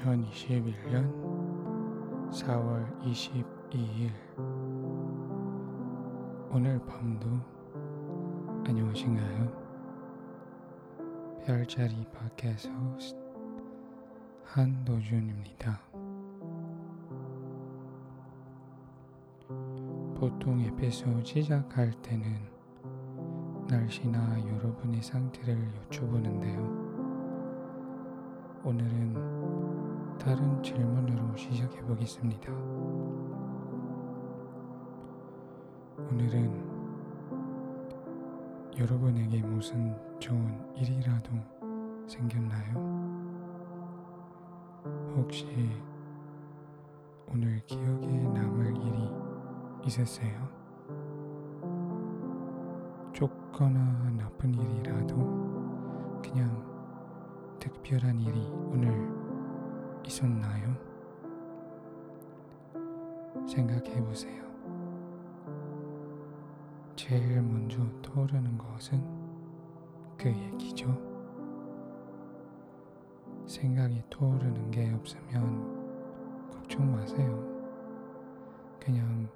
2021년 4월 22일 오늘 밤도 안녕하신가요? 별자리 호스트 한도준입니다. 보통 에피소드 시작할 때는 날씨나 여러분의 상태를 여쭤보는데요. 오늘은 다른 질문으로 시작해 보겠습니다. 오늘은 여러분에게 무슨 좋은 일이라도 생겼나요? 혹시 오늘 기억에 남을 일이 있었어요? 좋거나 나쁜 일이라도 그냥 특별한 일이 오늘 있었나요? 생각해 보세요. 제일 먼저 떠오르는 것은 그 얘기죠. 생각이 떠오르는 게 없으면 걱정 마세요. 그냥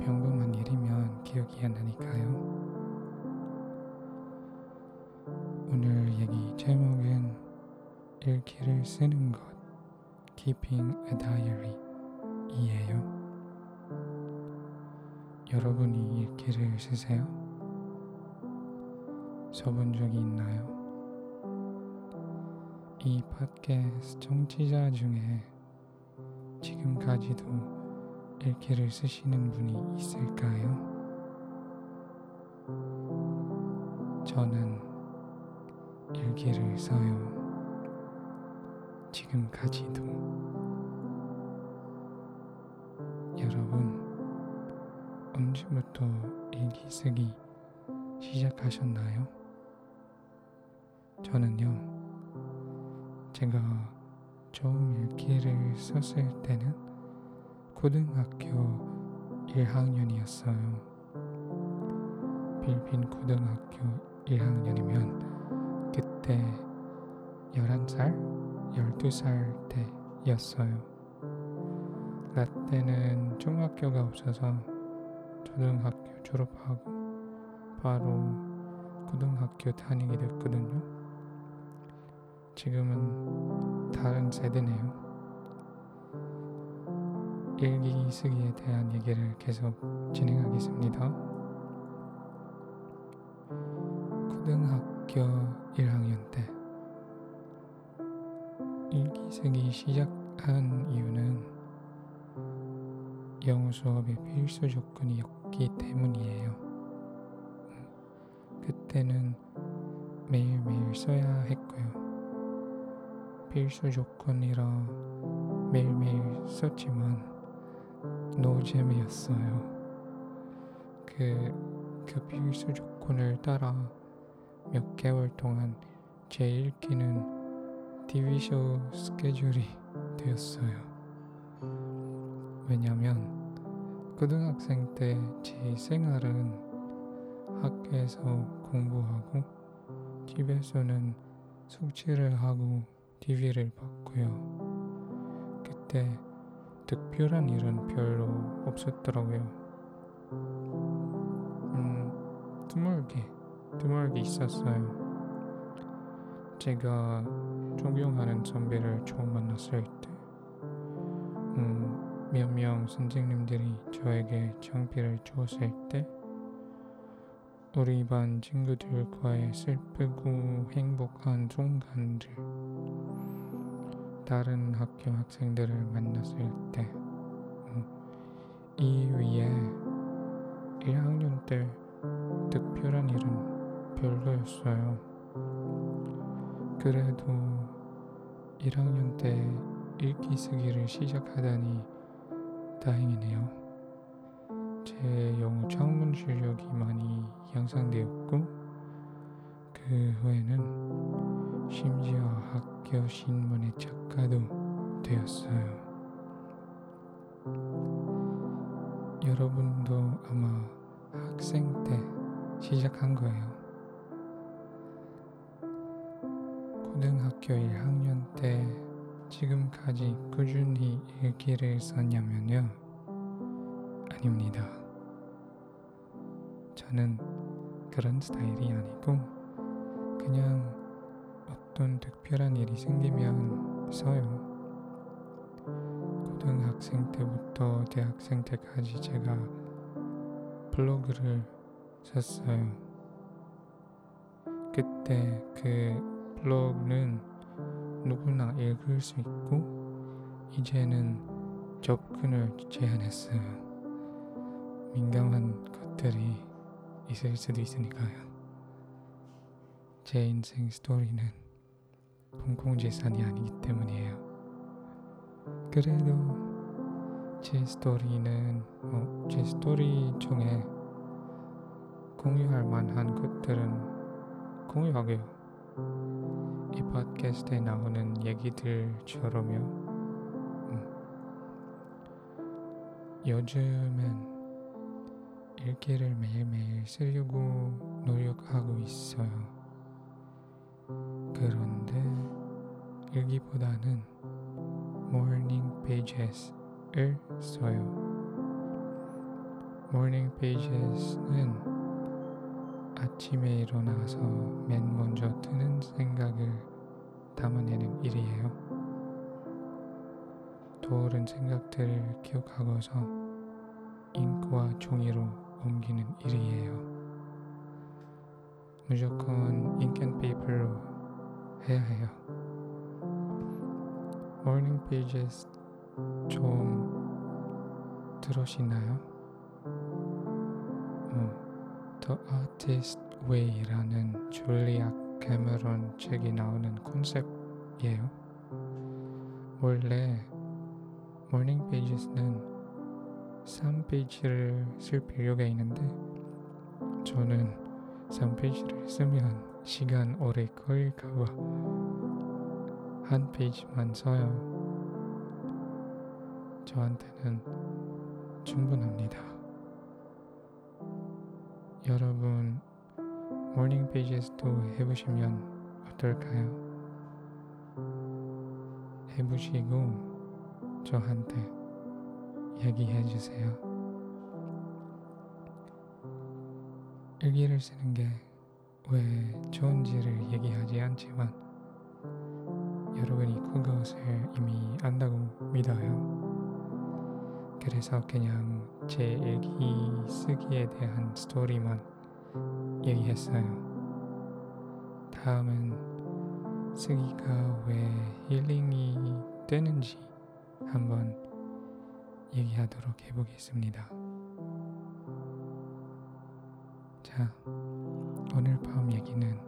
평범한 일이면 기억이 안 나니까요. 오늘 얘기 제목은 일기를 쓰는 것, Keeping a Diary 이에요. 여러분이 일기를 쓰세요? 써본 적이 있나요? 이 팟캐스트 청취자 중에 지금까지도 일기를 쓰시는 분이 있을까요? 저는 일기를 써요. 지금까지도. 여러분, 언제부터 일기 쓰기 시작하셨나요? 저는요, 제가 처음 일기를 썼을 때는 고등학교 1학년이었어요. 필리핀 고등학교 1학년이면 그때 11살, 12살 때였어요. 라떼는 중학교가 없어서 초등학교 졸업하고 바로 고등학교 다니게 됐거든요. 지금은 다른 세대네요. 일기 쓰기에 대한 얘기를 계속 진행하겠습니다. 고등학교 1학년 때 쓰기 시작한 이유는 영어 수업의 필수 조건이었기 때문이에요. 그때는 매일매일 써야 했고요. 필수 조건이라 매일매일 썼지만 노잼이었어요. 그, 그 필수 조건을 따라 몇 개월 동안 제 읽기는 TV쇼 스케줄이 되었어요. 왜냐면 고등학생 때 제 생활은 학교에서 공부하고 집에서는 숙제를 하고 TV를 봤고요. 그때 특별한 일은 별로 없었더라고요. 음, 드물게, 드물게 있었어요. 제가 존경하는 선배를 처음 만났을 때, 음, 몇명 선생님들이 저에게 장비를 주었을 때, 우리 반 친구들과의 슬프고 행복한 순간들, 다른 학교 학생들을 만났을 때, 음, 이 위에 시작하다니 다행이네요. 제 영어 창문 실력이 많이 향상되었고 그 후에는 심지어 학교 신문의 작가도 되었어요. 여러분도 아마 학생 때 시작한 거예요. 고등학교 1학년 때 지금까지 꾸준히 일기를 썼냐면요. 아닙니다. 저는 그런 스타일이 아니고 그냥 어떤 특별한 일이 생기면 써요. 고등학생 때부터 대학생 때까지 제가 블로그를 썼어요. 그때 그 블로그는 누구나 읽을 수 있고 이제는 접근을 제한했어요. 민감한 것들이 있을 수도 있으니까요. 제 인생 스토리는 공공재산이 아니기 때문이에요. 그래도 제 스토리는 어, 제 스토리 중에 공유할 만한 것들은 공유하게요. 이 팟캐스트에 나오는 얘기들처럼요. 음. 요즘은 일기를 매일매일 쓰려고 노력하고 있어요. 그런데 일기보다는 morning pages을 써요. morning pages는 아침에 일어나서 맨 먼저 드는 생각을 담아내는 일이에요. 떠오른 생각들을 기억하고서 잉크와 종이로 옮기는 일이에요. 무조건 잉크앤페이퍼로 해야 해요. Morning Pages 좀 들으시나요? 어, The Artist Way라는 줄리아 캐머런 책이 나오는 컨셉이에요. 원래 Morning Pages는 3페이지를 쓸 필요가 있는데 저는 3페이지를 쓰면 시간 오래 걸릴까봐 한 페이지만 써요. 저한테는 충분합니다. 여러분 morning page도 해보시면 어떨까요? 해보시고 저한테 얘기해 주세요. 일기를 쓰는 게 왜 좋은지를 얘기하지 않지만 여러분이 그것을 이미 안다고 믿어요. 그래서 그냥 제 일기 쓰기에 대한 스토리만 얘기했어요. 다음은 쓰기가 왜 힐링이 되는지 한번 얘기하도록 해보겠습니다. 자, 오늘 밤 얘기는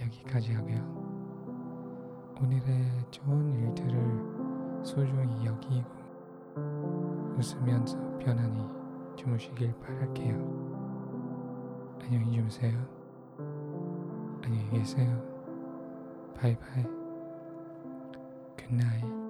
여기까지 하고요. 오늘의 좋은 일들을 소중히 여기고 웃으면서 편안히 주무시길 바랄게요. 안녕히 주무세요. 안녕히 계세요. 바이바이. Good night.